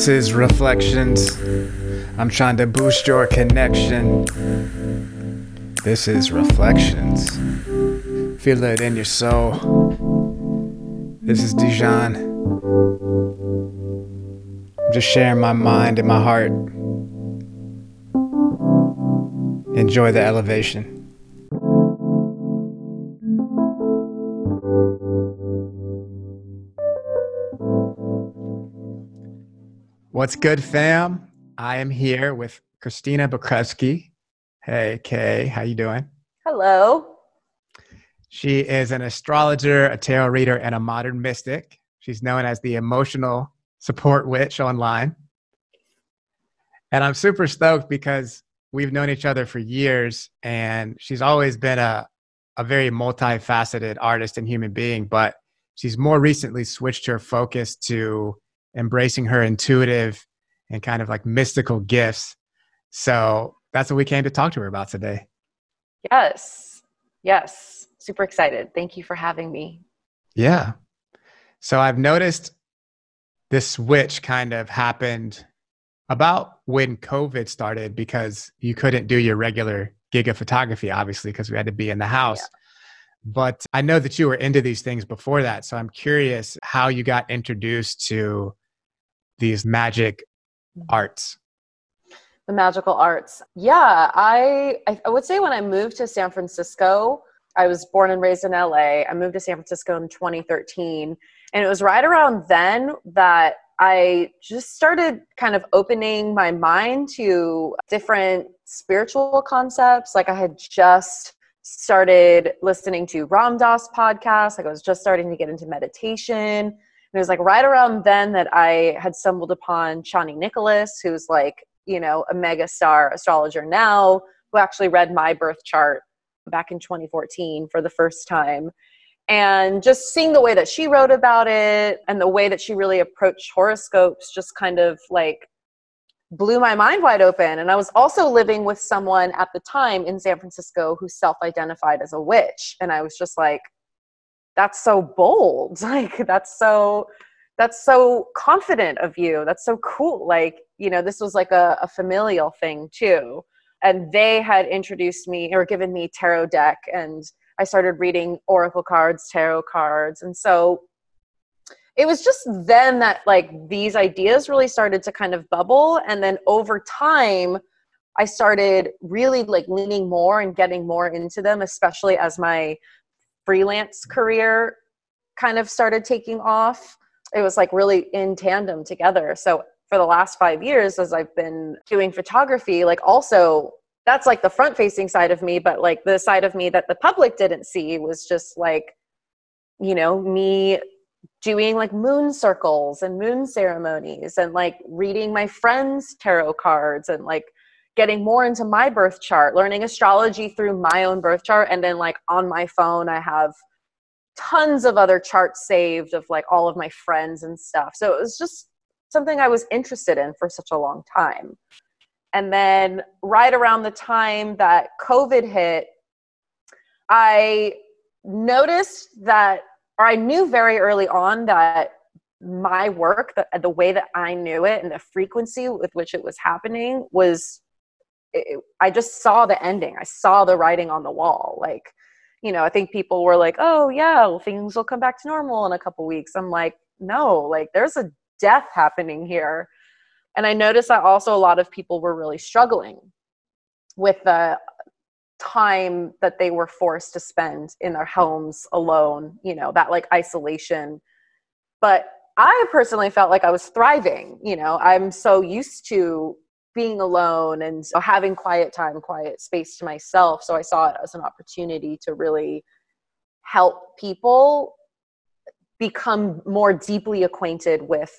This is Reflections. I'm trying to boost your connection. This is Reflections. Feel it in your soul. This is Dijon. I'm just sharing my mind and my heart. Enjoy the elevation. What's good, fam? I am here with Kristina Bakrevski. Hey, Kay, how you doing? Hello. She is an astrologer, a tarot reader, and a modern mystic. She's known as the emotional support witch online. And I'm super stoked because we've known each other for years, and she's always been a, a very multifaceted artist and human being, but she's more recently switched her focus to embracing her intuitive and kind of like mystical gifts. So that's what we came to talk to her about today. Yes. Yes. Super excited. Thank you for having me. Yeah. So I've noticed this switch kind of happened about when COVID started because you couldn't do your regular gig of photography, obviously, because we had to be in the house. Yeah. But I know that you were into these things before that. So I'm curious how you got introduced to these magic mm. arts? The magical arts. Yeah, I I would say when I moved to San Francisco, I was born and raised in LA. I moved to San Francisco in 2013, and it was right around then that I just started kind of opening my mind to different spiritual concepts. Like I had just started listening to Ram Dass podcast. Like I was just starting to get into meditation it was like right around then that I had stumbled upon Chani Nicholas, who's like, you know, a mega star astrologer now, who actually read my birth chart back in 2014 for the first time. And just seeing the way that she wrote about it and the way that she really approached horoscopes just kind of like blew my mind wide open. And I was also living with someone at the time in San Francisco who self identified as a witch. And I was just like, that's so bold like that's so that's so confident of you that's so cool like you know this was like a, a familial thing too. And they had introduced me or given me tarot deck and i started reading oracle cards tarot cards and so it was just then that like these ideas really started to kind of bubble and then over time i started really like leaning more and getting more into them especially as my freelance career kind of started taking off. It was like really in tandem together. So for the last five years as i've been doing photography like also that's like the front facing side of me but like the side of me that the public didn't see was just like you know me doing like moon circles and moon ceremonies and like reading my friends tarot cards and like getting more into my birth chart, learning astrology through my own birth chart. And then, like, on my phone, I have tons of other charts saved of like all of my friends and stuff. So it was just something I was interested in for such a long time. And then, right around the time that COVID hit, I noticed that, or I knew very early on that my work, the, the way that I knew it and the frequency with which it was happening was it, I just saw the ending. I saw the writing on the wall. Like, you know, I think people were like, "Oh yeah, well, things will come back to normal in a couple weeks." I'm like, no, like there's a death happening here. And I noticed that also a lot of people were really struggling with the time that they were forced to spend in their homes alone, you know, that like isolation. But I personally felt like I was thriving. You know, I'm so used to being alone and having quiet time, quiet space to myself. So I saw it as an opportunity to really help people become more deeply acquainted with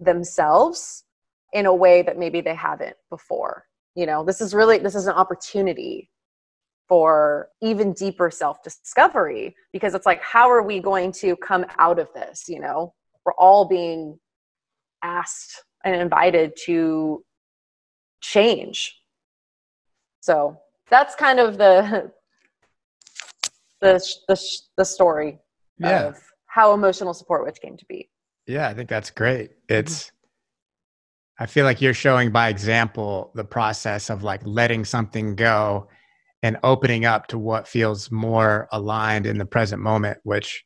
themselves in a way that maybe they haven't before. You know, this is really this is an opportunity for even deeper self-discovery because it's like how are we going to come out of this, you know? We're all being asked and invited to change. So that's kind of the the the, the story yeah. of how emotional support witch came to be. Yeah, I think that's great. Mm-hmm. It's I feel like you're showing by example the process of like letting something go and opening up to what feels more aligned in the present moment, which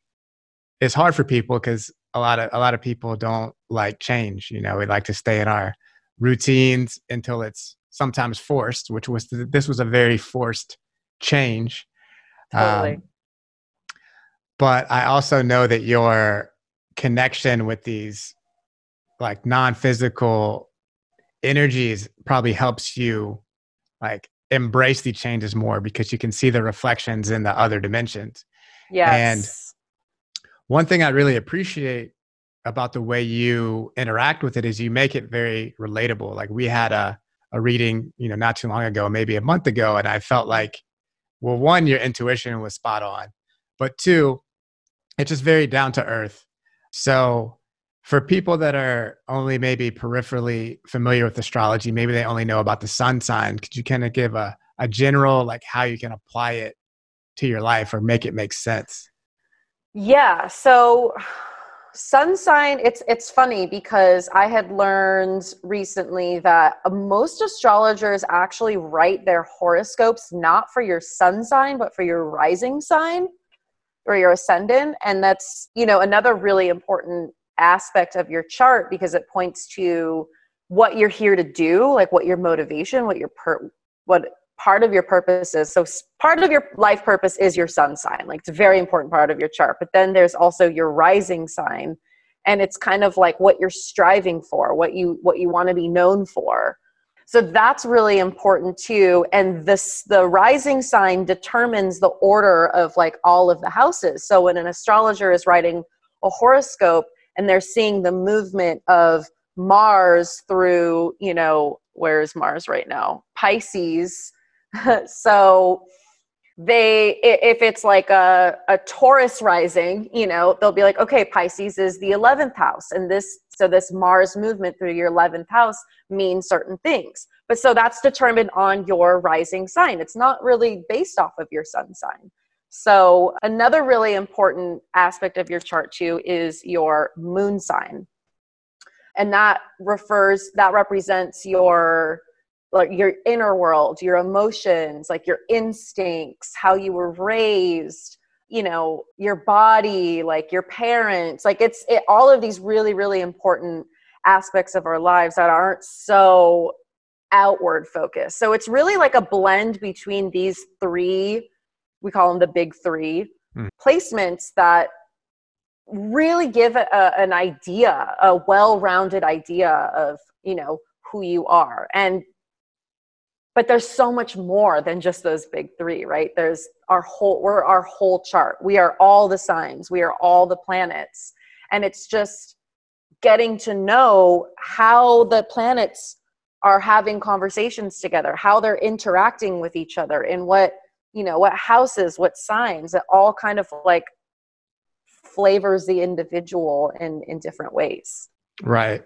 is hard for people because a lot of a lot of people don't like change. You know, we like to stay in our routines until it's sometimes forced, which was this was a very forced change. Totally. Um, but I also know that your connection with these like non-physical energies probably helps you like embrace the changes more because you can see the reflections in the other dimensions. Yes. And one thing I really appreciate about the way you interact with it is you make it very relatable. Like we had a a reading, you know, not too long ago, maybe a month ago, and I felt mm-hmm. like, well, one, your intuition was spot on, but two, it's just very down to earth. So for people that are only maybe peripherally familiar with astrology, maybe they only know about the sun sign. Could you kind of give a, a general, like how you can apply it to your life or make it make sense? Yeah. So sun sign, it's, it's funny because I had learned recently that most astrologers actually write their horoscopes not for your sun sign, but for your rising sign or your ascendant. And that's, you know, another really important aspect of your chart because it points to what you're here to do, like what your motivation, what your per, what part of your purpose is. So part of your life purpose is your sun sign. Like it's a very important part of your chart. But then there's also your rising sign and it's kind of like what you're striving for, what you what you want to be known for. So that's really important too. And this the rising sign determines the order of like all of the houses. So when an astrologer is writing a horoscope, and they're seeing the movement of Mars through, you know, where's Mars right now? Pisces. so they if it's like a, a taurus rising you know they'll be like okay pisces is the 11th house and this so this mars movement through your 11th house means certain things. But so that's determined on your rising sign. It's not really based off of your sun sign. So, another really important aspect of your chart too is your moon sign. And that refers that represents your like your inner world, your emotions, like your instincts, how you were raised, you know, your body, like your parents. Like it's it, all of these really really important aspects of our lives that aren't so outward focused. So it's really like a blend between these three we call them the big three mm. placements that really give a, an idea a well-rounded idea of you know who you are and but there's so much more than just those big three right? There's our whole we're our whole chart. We are all the signs. We are all the planets. And it's just getting to know how the planets are having conversations together how they're interacting with each other in what you know what houses what signs it all kind of like flavors the individual in in different ways. Right.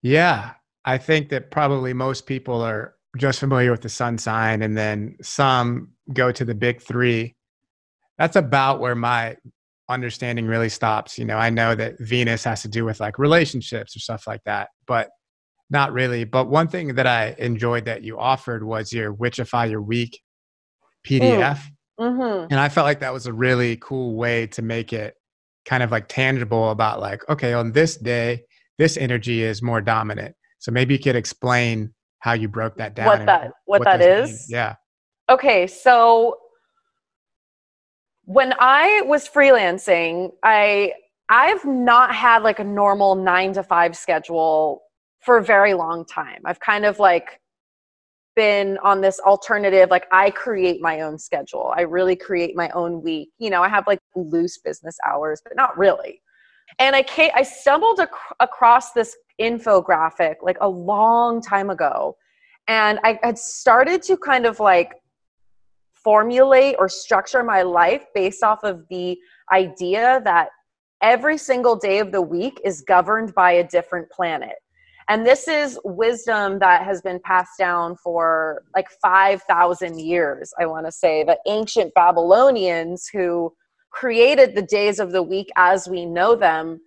Yeah. I think that probably most people are just familiar with the sun sign and then some go to the big three that's about where my understanding really stops you know i know that venus has to do with like relationships or stuff like that but not really but one thing that i enjoyed that you offered was your witchify your week PDF. Mm-hmm. And I felt like that was a really cool way to make it kind of like tangible about like, okay, on this day, this energy is more dominant. So maybe you could explain how you broke that down. What that what, what that is? Mean. Yeah. Okay, so when I was freelancing, I I've not had like a normal 9 to 5 schedule for a very long time. I've kind of like been on this alternative like i create my own schedule i really create my own week you know i have like loose business hours but not really and i came, i stumbled ac- across this infographic like a long time ago and i had started to kind of like formulate or structure my life based off of the idea that every single day of the week is governed by a different planet and this is wisdom that has been passed down for like 5,000 years, I want to say. The ancient Babylonians who created the days of the week as we know them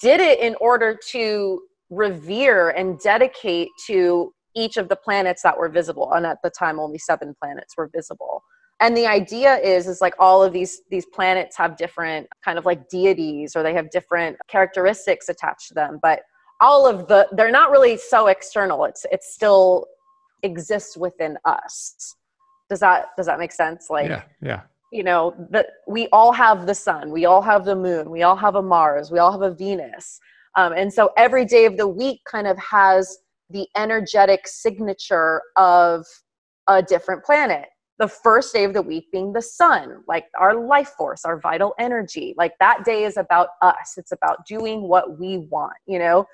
did it in order to revere and dedicate to each of the planets that were visible. And at the time only seven planets were visible. And the idea is is like all of these these planets have different kind of like deities or they have different characteristics attached to them. But all of the they're not really so external. It's it still exists within us. Does that does that make sense? Like yeah yeah you know that we all have the sun we all have the moon we all have a mars we all have a venus um, and so every day of the week kind of has the energetic signature of a different planet the first day of the week being the sun, like our life force, our vital energy. Like that day is about us. It's about doing what we want, you know?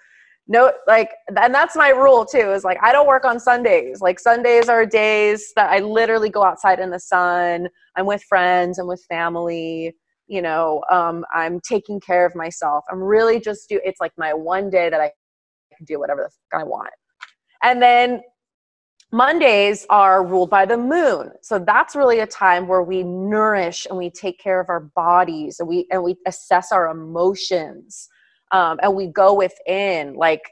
No, like, and that's my rule too is like, I don't work on Sundays. Like, Sundays are days that I literally go outside in the sun. I'm with friends, I'm with family, you know, um, I'm taking care of myself. I'm really just do it's like my one day that I can do whatever the fuck I want. And then Mondays are ruled by the moon. So that's really a time where we nourish and we take care of our bodies and we and we assess our emotions. Um, and we go within like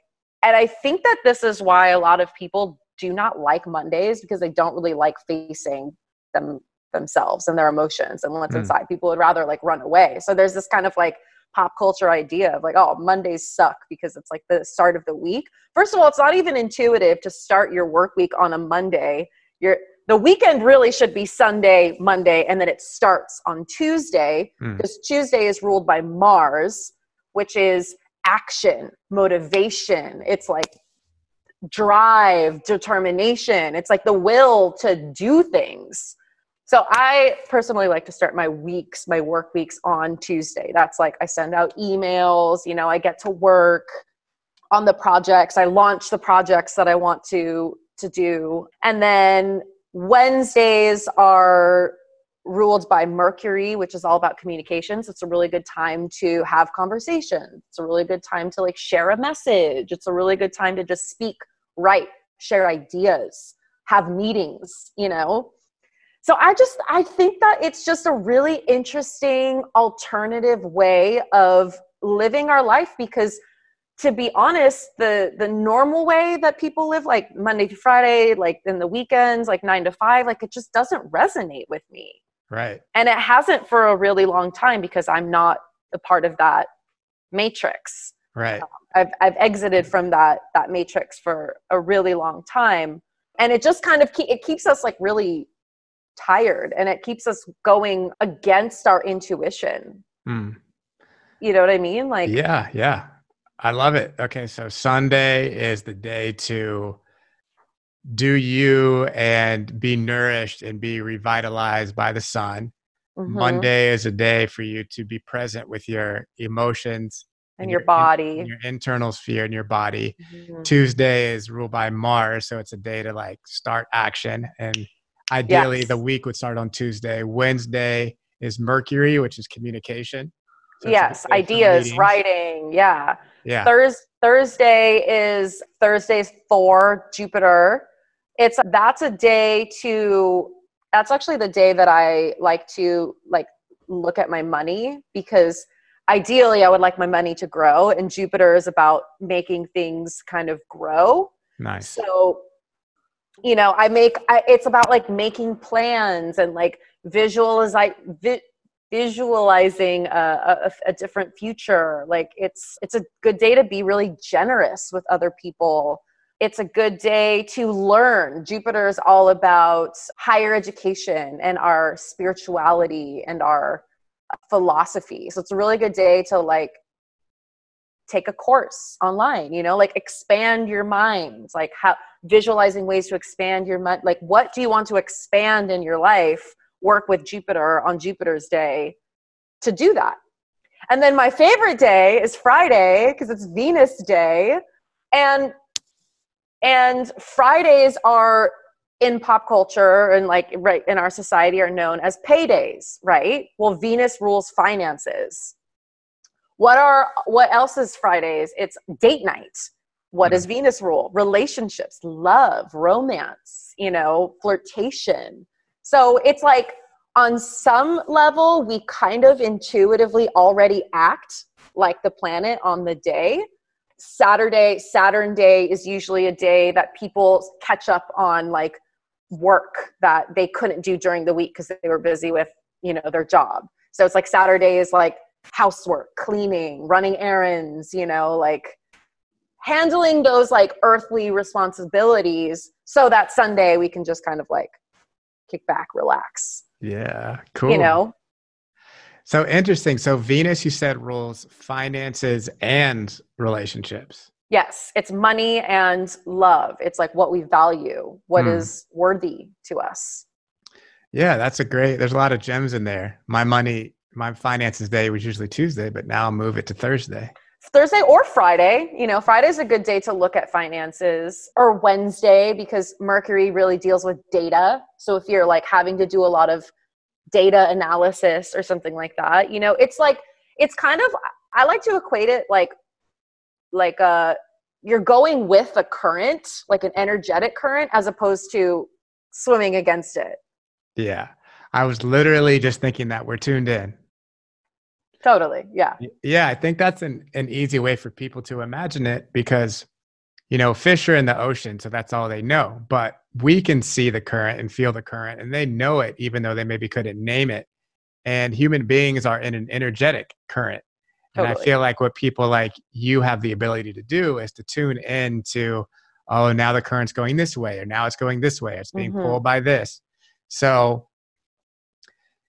and I think that this is why a lot of people do not like Mondays because they don't really like facing them themselves and their emotions and what's mm. inside. People would rather like run away. So there's this kind of like pop culture idea of like, oh, Mondays suck because it's like the start of the week. First of all, it's not even intuitive to start your work week on a Monday. Your the weekend really should be Sunday, Monday, and then it starts on Tuesday mm. because Tuesday is ruled by Mars, which is action, motivation. It's like drive, determination. It's like the will to do things. So I personally like to start my weeks, my work weeks on Tuesday. That's like I send out emails, you know, I get to work on the projects. I launch the projects that I want to to do. And then Wednesdays are ruled by Mercury, which is all about communications. It's a really good time to have conversations. It's a really good time to like share a message. It's a really good time to just speak write, share ideas, have meetings, you know so i just i think that it's just a really interesting alternative way of living our life because to be honest the the normal way that people live like monday to friday like in the weekends like 9 to 5 like it just doesn't resonate with me right and it hasn't for a really long time because i'm not a part of that matrix right um, i've i've exited from that that matrix for a really long time and it just kind of keep, it keeps us like really tired and it keeps us going against our intuition. Mm. You know what I mean? Like Yeah, yeah. I love it. Okay, so Sunday is the day to do you and be nourished and be revitalized by the sun. Mm-hmm. Monday is a day for you to be present with your emotions and, and your, your, body, in, your internal sphere and your body. Mm-hmm. Tuesday is ruled by Mars, so it's a day to like start action and Ideally, yes. the week would start on Tuesday. Wednesday is Mercury, which is communication. So yes, ideas, writing. Yeah. Yeah. Thurs- Thursday is Thursday's for Jupiter. It's that's a day to that's actually the day that I like to like look at my money because ideally I would like my money to grow and Jupiter is about making things kind of grow. Nice. So you know i make I, it's about like making plans and like visualize like vi- visualizing a, a, a, different future like it's it's a good day to be really generous with other people it's a good day to learn. Jupiter is all about higher education and our spirituality and our philosophy. So it's a really good day to like take a course online you know like expand your mind like how visualizing ways to expand your mind. Like what do you want to expand in your life? Work with jupiter on jupiter's day to do that. And then my favorite day is friday because it's venus day. And and fridays are in pop culture and like right in our society are known as paydays right well venus rules finances what are what else is Fridays? It's date night. What does mm-hmm. Venus rule? Relationships, love, romance, you know, flirtation. So it's like on some level, we kind of intuitively already act like the planet on the day. Saturday, Saturn day is usually a day that people catch up on like work that they couldn't do during the week because they were busy with, you know, their job. So it's like Saturday is like housework, cleaning, running errands, you know, like handling those like earthly responsibilities so that Sunday we can just kind of like kick back, relax. Yeah, cool. You know? So interesting. So Venus, you said, rules finances and relationships. Yes, it's money and love. It's like what we value, what Hmm. is worthy to us. Yeah, that's a great. There's a lot of gems in there. My money, my finances day was usually Tuesday, but now I'll move it to Thursday. Thursday or Friday, you know, Friday's a good day to look at finances or Wednesday because Mercury really deals with data. So if you're like having to do a lot of data analysis or something like that, you know, it's like it's kind of I like to equate it like like uh you're going with a current, like an energetic current as opposed to swimming against it. Yeah, I was literally just thinking that we're tuned in. Totally. Yeah. Yeah, I think that's an, an easy way for people to imagine it because, you know, fish are in the ocean, so that's all they know. But we can see the current and feel the current, and they know it, even though they maybe couldn't name it. And human beings are in an energetic current. And I feel like what people like you have the ability to do is to tune in to, oh, now the current's going this way, or now it's going this way, it's being Mhm. pulled by this. So,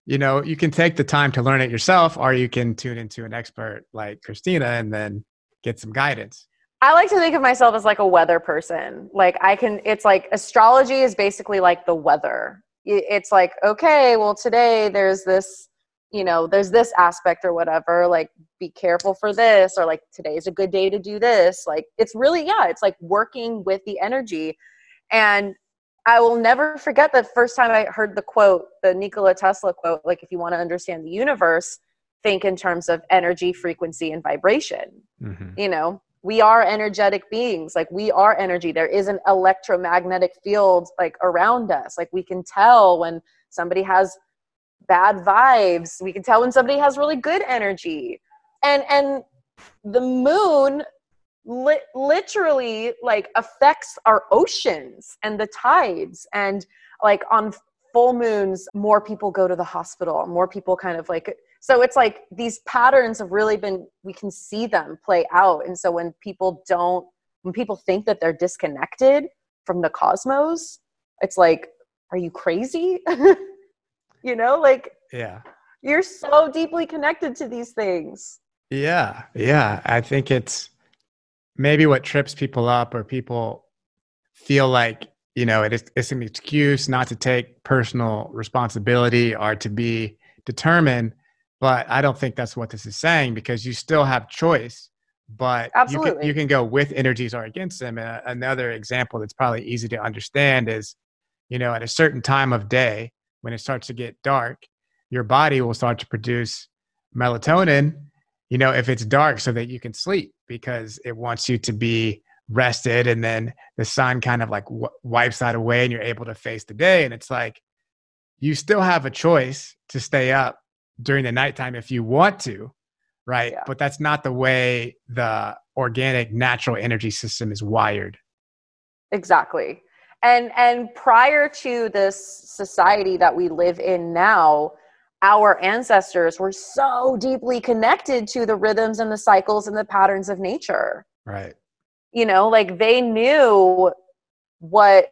you know, you can take the time to learn it yourself, or you can tune into an expert like Kristina and then get some guidance. I like to think of myself as like a weather person. Like I can, it's like astrology is basically like the weather. It's like, okay, well, today there's this, you know, there's this aspect or whatever. Like, be careful for this, or like today's a good day to do this. Like, it's really, yeah, it's like working with the energy. And I will never forget the first time I heard the quote, the Nikola Tesla quote, like, if you want to understand the universe, think in terms of energy, frequency, and vibration Mhm. you know we are energetic beings. Like we are energy. There is an electromagnetic field like around us. Like we can tell when somebody has bad vibes. We can tell when somebody has really good energy. And and the moon li- literally like affects our oceans and the tides. And like on full moons more people go to the hospital. More people kind of like so it's like these patterns have really been we can see them play out and so when people don't when people think that they're disconnected from the cosmos it's like are you crazy you know like Yeah. you're so deeply connected to these things Yeah. Yeah. I think it's maybe what trips people up or people feel like, you know, it is, it's an excuse not to take personal responsibility or to be determined. But I don't think that's what this is saying because you still have choice. But you can, Absolutely. you can go with energies or against them. And uh, another example that's probably easy to understand is, you know, at a certain time of day, when it starts to get dark, your body will start to produce melatonin you know, if it's dark so that you can sleep because it wants you to be rested and then the sun kind of like w- wipes that away and you're able to face the day. And it's like you still have a choice to stay up during the nighttime if you want to, right? Yeah. But that's not the way the organic natural energy system is wired. exactly and and prior to this society that we live in now our ancestors were so deeply connected to the rhythms and the cycles and the patterns of nature Right. you know like they knew what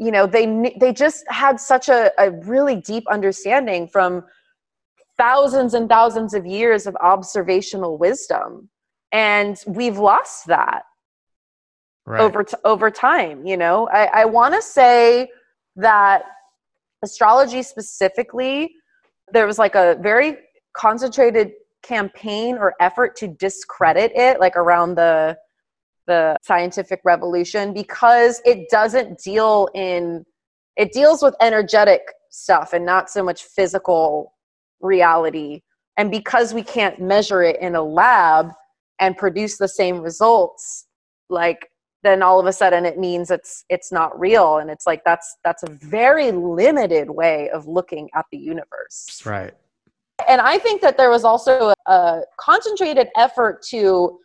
you know they they just had such a, a really deep understanding from thousands and thousands of years of observational wisdom and we've lost that Right. over t- over time you know i, I want to say that astrology specifically there was like a very concentrated campaign or effort to discredit it like around the the scientific revolution because it doesn't deal in it deals with energetic stuff and not so much physical reality. And because we can't measure it in a lab and produce the same results like then all of a sudden it means it's it's not real. And it's like that's that's a very limited way of looking at the universe. Right. and i think that there was also a, a concentrated effort to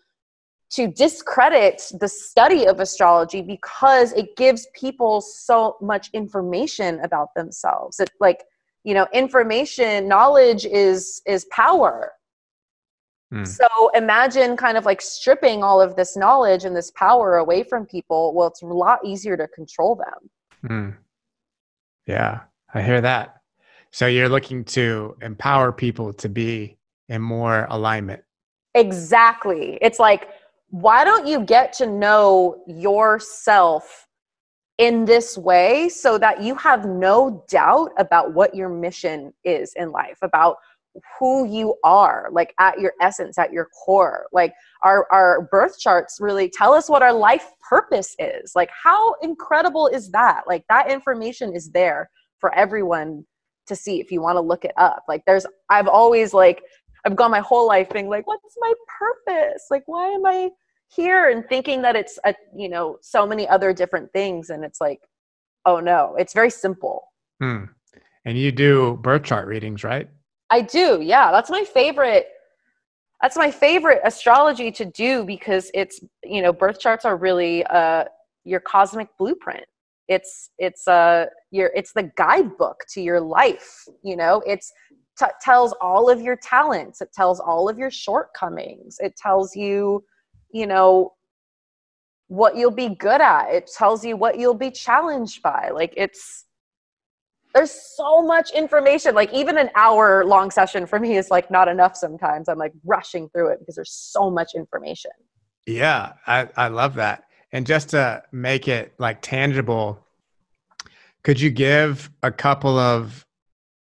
to discredit the study of astrology because it gives people so much information about themselves. It like you know information knowledge is is power. Mm. so imagine kind of like stripping all of this knowledge and this power away from people. Well it's a lot easier to control them. Mm. yeah i hear that. So you're looking to empower people to be in more alignment. Exactly. It's like why don't you get to know yourself in this way so that you have no doubt about what your mission is in life, about who you are, like at your essence, at your core. Like our, our birth charts really tell us what our life purpose is. Like, how incredible is that? Like, that information is there for everyone to see if you want to look it up. Like, there's, I've always like I've gone my whole life being like, what's my purpose? Like, why am I here? And thinking that it's a, you know, so many other different things. And it's like, oh no, it's very simple. Hmm. And you do birth chart readings, right? I do. Yeah. That's my favorite. That's my favorite astrology to do because it's, you know, birth charts are really uh, your cosmic blueprint it's it's uh your it's the guidebook to your life you know it's t- tells all of your talents. It tells all of your shortcomings. It tells you you know what you'll be good at. It tells you what you'll be challenged by. Like it's there's so much information. Like even an hour long session for me is like not enough sometimes. I'm like rushing through it because there's so much information. Yeah i i love that. And just to make it like tangible could you give a couple of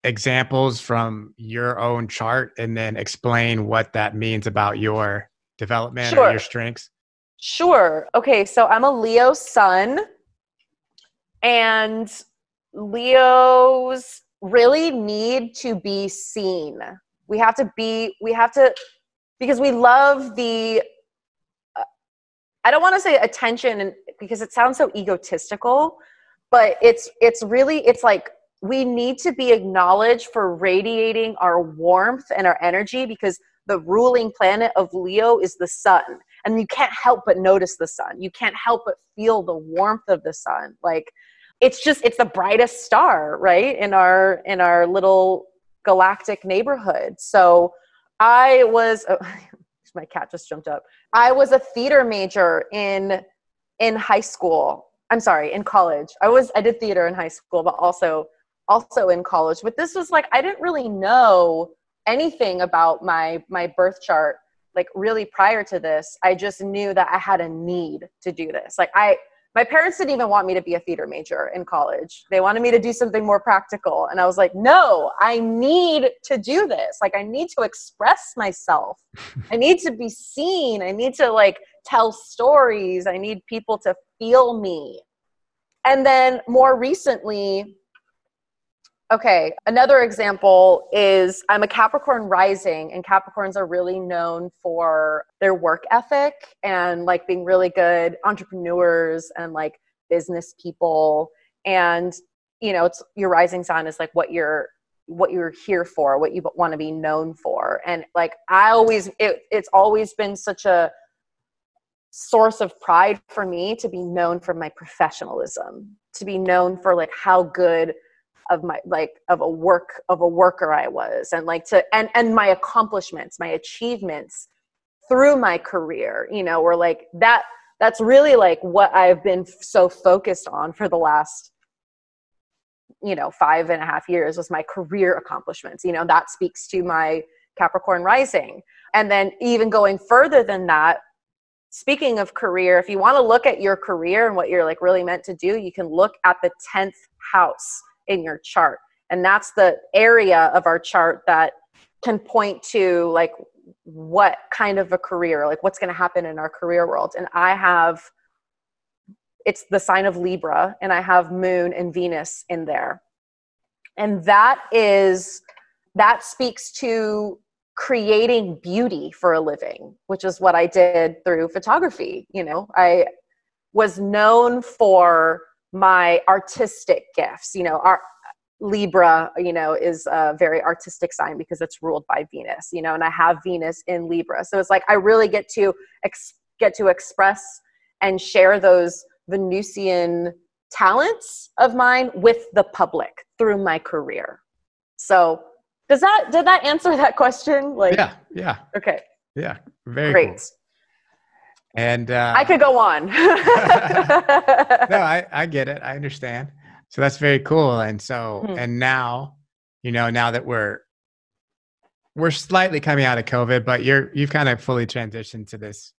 examples from your own chart and then explain what that means about your development sure. or your strengths? Sure. Okay, so I'm a Leo sun, and Leos really need to be seen. We have to be, we have to, because we love the, uh, I don't want to say attention and because it sounds so egotistical, but it's, it's really, it's like we need to be acknowledged for radiating our warmth and our energy because the ruling planet of Leo is the sun. And you can't help but notice the sun. You can't help but feel the warmth of the sun. Like it's just it's the brightest star, right? In our in our little galactic neighborhood. So I was oh, my cat just jumped up. I was a theater major in in high school. I'm sorry, in college. I was I did theater in high school, but also also in college but this was like i didn't really know anything about my my birth chart like really prior to this. I just knew that i had a need to do this. Like i my parents didn't even want me to be a theater major in college. They wanted me to do something more practical. And i was like no i need to do this. Like i need to express myself. I need to be seen. I need to like tell stories. I need people to feel me. And then more recently Okay, another example is I'm a Capricorn rising, and Capricorns are really known for their work ethic and like being really good entrepreneurs and like business people. And you know, it's your rising sign is like what you're what you're here for, what you want to be known for. And like I always, it, it's always been such a source of pride for me to be known for my professionalism, to be known for like how good of my like of a work of a worker I was and like to and and my accomplishments, my achievements through my career, you know, were like that that's really like what I've been so focused on for the last you know five and a half years was my career accomplishments. You know that speaks to my capricorn rising. And then even going further than that speaking of career if you want to look at your career and what you're like really meant to do you can look at the 10th house in your chart. And that's the area of our chart that can point to like what kind of a career like what's going to happen in our career world. And i have it's the sign of libra and i have moon and venus in there. And that is that speaks to creating beauty for a living which is what i did through photography you know? I was known for my artistic gifts you know our libra you know is a very artistic sign because it's ruled by venus you know and i have venus in libra so it's like i really get to ex- get to express and share those Venusian talents of mine with the public through my career. So does that did that answer that question? Like Yeah, yeah. Okay. Yeah. Very great. Cool. And uh, I could go on. no, I, I get it. I understand. So that's very cool. And so mm-hmm. and now, you know, now that we're we're slightly coming out of COVID, but you're you've kind of fully transitioned to this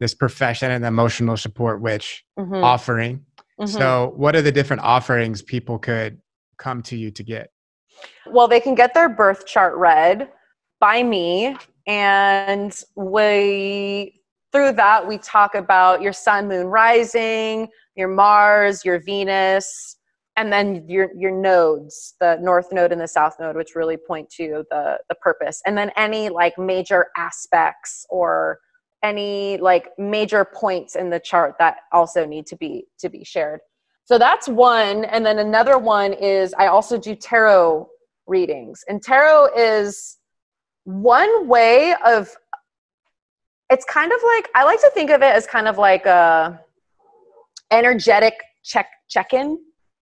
this profession and emotional support witch mm-hmm. offering. Mm-hmm. So, what are the different offerings people could come to you to get? Well, they can get their birth chart read by me, and we through that we talk about your sun, moon, rising, your Mars, your Venus, and then your your nodes the north node and the south node which really point to the the purpose. And then any like major aspects or any like major points in the chart that also need to be to be shared. So that's one. And then another one is i also do tarot readings. And tarot is one way of it's kind of like i like to think of it as kind of like a energetic check check-in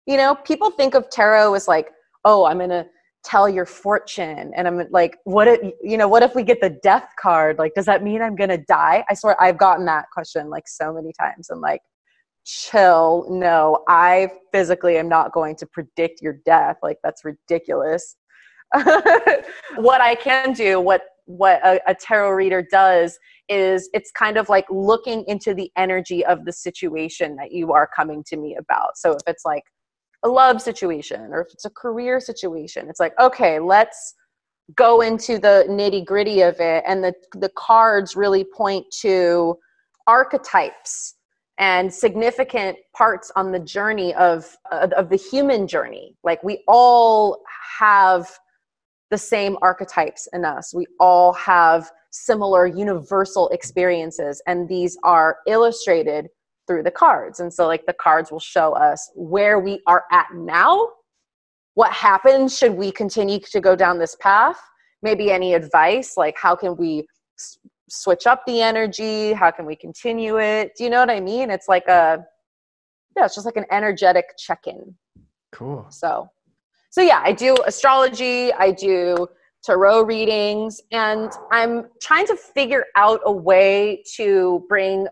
you know, people think of tarot as like, oh, I'm to tell your fortune. And I'm like, what if, you know, what if we get the death card? Like, does that mean I'm to die? I swear I've gotten that question like so many times. I'm like, chill. No, I physically am not going to predict your death. Like, that's ridiculous. what I can do, what what a, a, tarot reader does is it's kind of like looking into the energy of the situation that you are coming to me about. So if it's like a love situation or if it's a career situation it's like okay let's go into the nitty gritty of it and the the cards really point to archetypes and significant parts on the journey of of the human journey like we all have the same archetypes in us we all have similar universal experiences and these are illustrated through the cards. And so, like, the cards will show us where we are at now, what happens should we continue to go down this path, maybe any advice, like, how can we s- switch up the energy? How can we continue it? Do you know what I mean? It's like a, yeah, it's just like an energetic check in. Cool. So, so yeah, I do astrology, I do tarot readings, and I'm trying to figure out a way to bring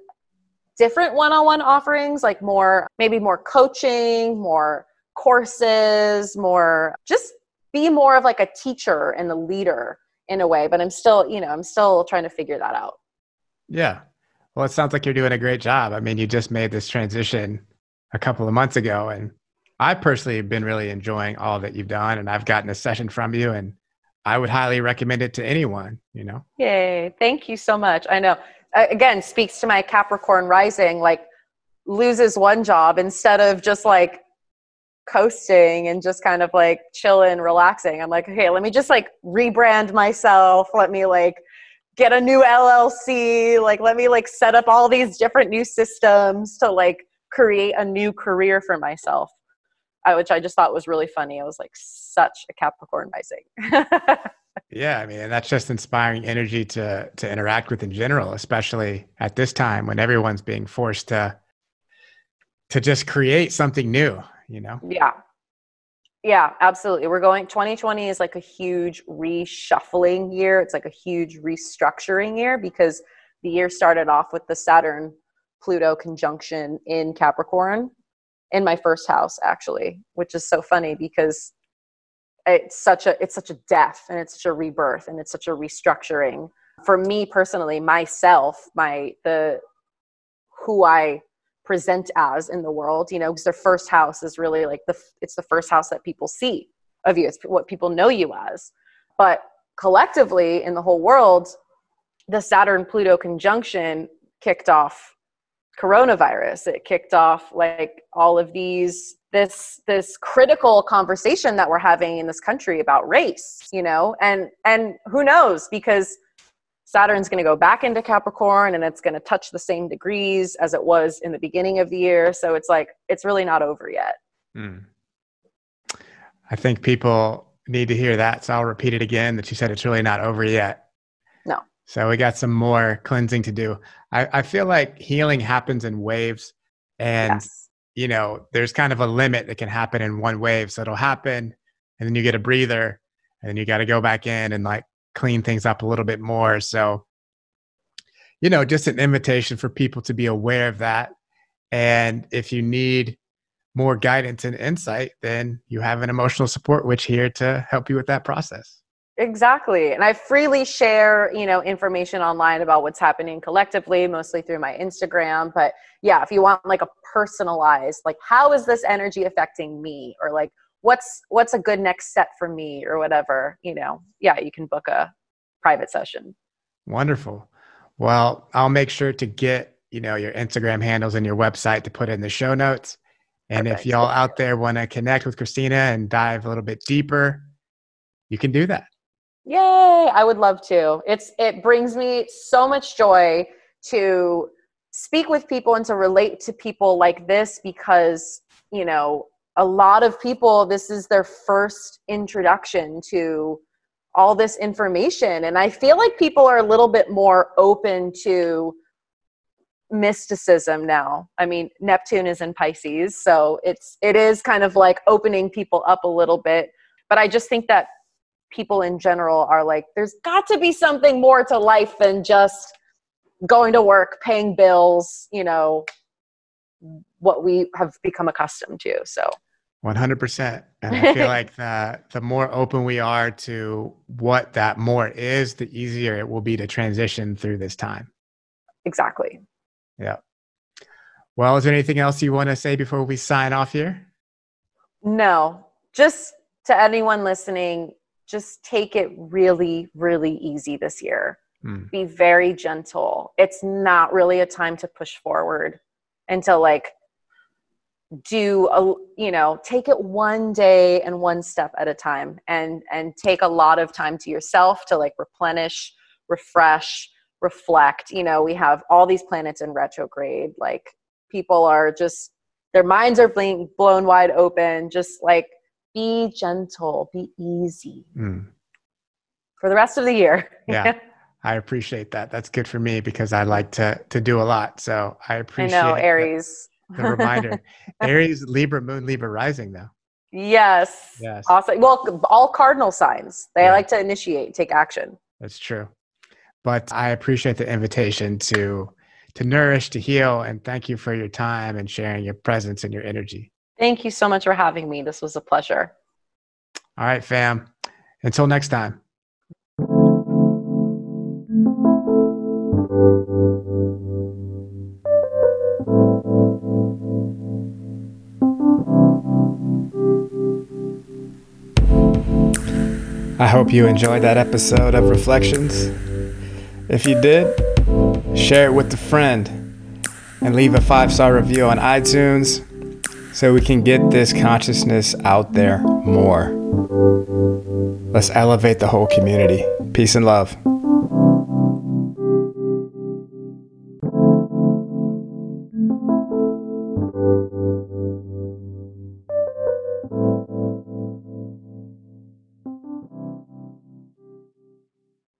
different one-on-one offerings like more maybe more coaching more courses more just be more of like a teacher and a leader in a way but i'm still you know i'm still trying to figure that out. Yeah. Well it sounds like you're doing a great job. I mean you just made this transition a couple of months ago and i personally have been really enjoying all that you've done and i've gotten a session from you and i would highly recommend it to anyone you know yay thank you so much i know again speaks to my Capricorn rising, like loses one job instead of just like coasting and just kind of like chilling, relaxing. I'm like, okay, let me just like rebrand myself. Let me like get a new LLC. Like, let me like set up all these different new systems to like create a new career for myself. I, which I just thought was really funny. I was like such a Capricorn rising. Yeah, I mean, and that's just inspiring energy to to interact with in general, especially at this time when everyone's being forced to to just create something new, you know? Yeah. Yeah, absolutely. We're going 2020 is like a huge reshuffling year. It's like a huge restructuring year because the year started off with the Saturn Pluto conjunction in Capricorn in my first house actually, which is so funny because it's such a it's such a death and it's such a rebirth and it's such a restructuring. For me personally myself my the who i present as in the world you know because their first house is really like the it's the first house that people see of you. It's what people know you as. But collectively in the whole world the saturn pluto conjunction kicked off coronavirus. It kicked off like all of these this this critical conversation that we're having in this country about race you know? And and who knows? Because saturn's going to go back into capricorn and it's going to touch the same degrees as it was in the beginning of the year. So it's like it's really not over yet. Mm. i think people need to hear that so i'll repeat it again that you said it's really not over yet. No. So we got some more cleansing to do I, I feel like healing happens in waves and yes. you know, there's kind of a limit that can happen in one wave. So it'll happen and then you get a breather and then you got to go back in and like clean things up a little bit more. So, you know, just an invitation for people to be aware of that. And if you need more guidance and insight, then you have an emotional support witch here to help you with that process. Exactly. And I freely share, you know, information online about what's happening collectively, mostly through my Instagram. But yeah, if you want like a personalized, like how is this energy affecting me? Or like what's what's a good next step for me or whatever, you know, yeah, you can book a private session. Wonderful. Well, I'll make sure to get, you know, your Instagram handles and your website to put in the show notes. And Perfect. if y'all out there want to connect with Kristina and dive a little bit deeper, you can do that. Yay! I would love to. It's it brings me so much joy to speak with people and to relate to people like this because, you know, a lot of people this is their first introduction to all this information and I feel like people are a little bit more open to mysticism now. I mean, Neptune is in Pisces, so it's it is kind of like opening people up a little bit, but I just think that people in general are like there's got to be something more to life than just going to work paying bills you know what we have become accustomed to so. 100% and i feel like the the more open we are to what that more is the easier it will be to transition through this time. Exactly. Yeah. Well is there anything else you want to say before we sign off here? No. Just to anyone listening just take it really, really easy this year. Mm. Be very gentle. It's not really a time to push forward and to like do a you know take it one day and one step at a time and and take a lot of time to yourself to like replenish refresh reflect you know we have all these planets in retrograde like people are just their minds are being blown wide open just like be gentle, be easy mm. for the rest of the year. yeah. I appreciate that. That's good for me because I like to to do a lot. So I appreciate I know Aries. The, the reminder. Aries, Libra, Moon, Libra rising though. Yes. Yes. Awesome. Well, all cardinal signs. They yeah. like to initiate, take action. That's true. But I appreciate the invitation to to nourish, to heal, and thank you for your time and sharing your presence and your energy. Thank you so much for having me. This was a pleasure. All right, fam. Until next time. I hope you enjoyed that episode of Reflections. If you did, share it with a friend and leave a five star review on iTunes so we can get this consciousness out there more. Let's elevate the whole community. Peace and love.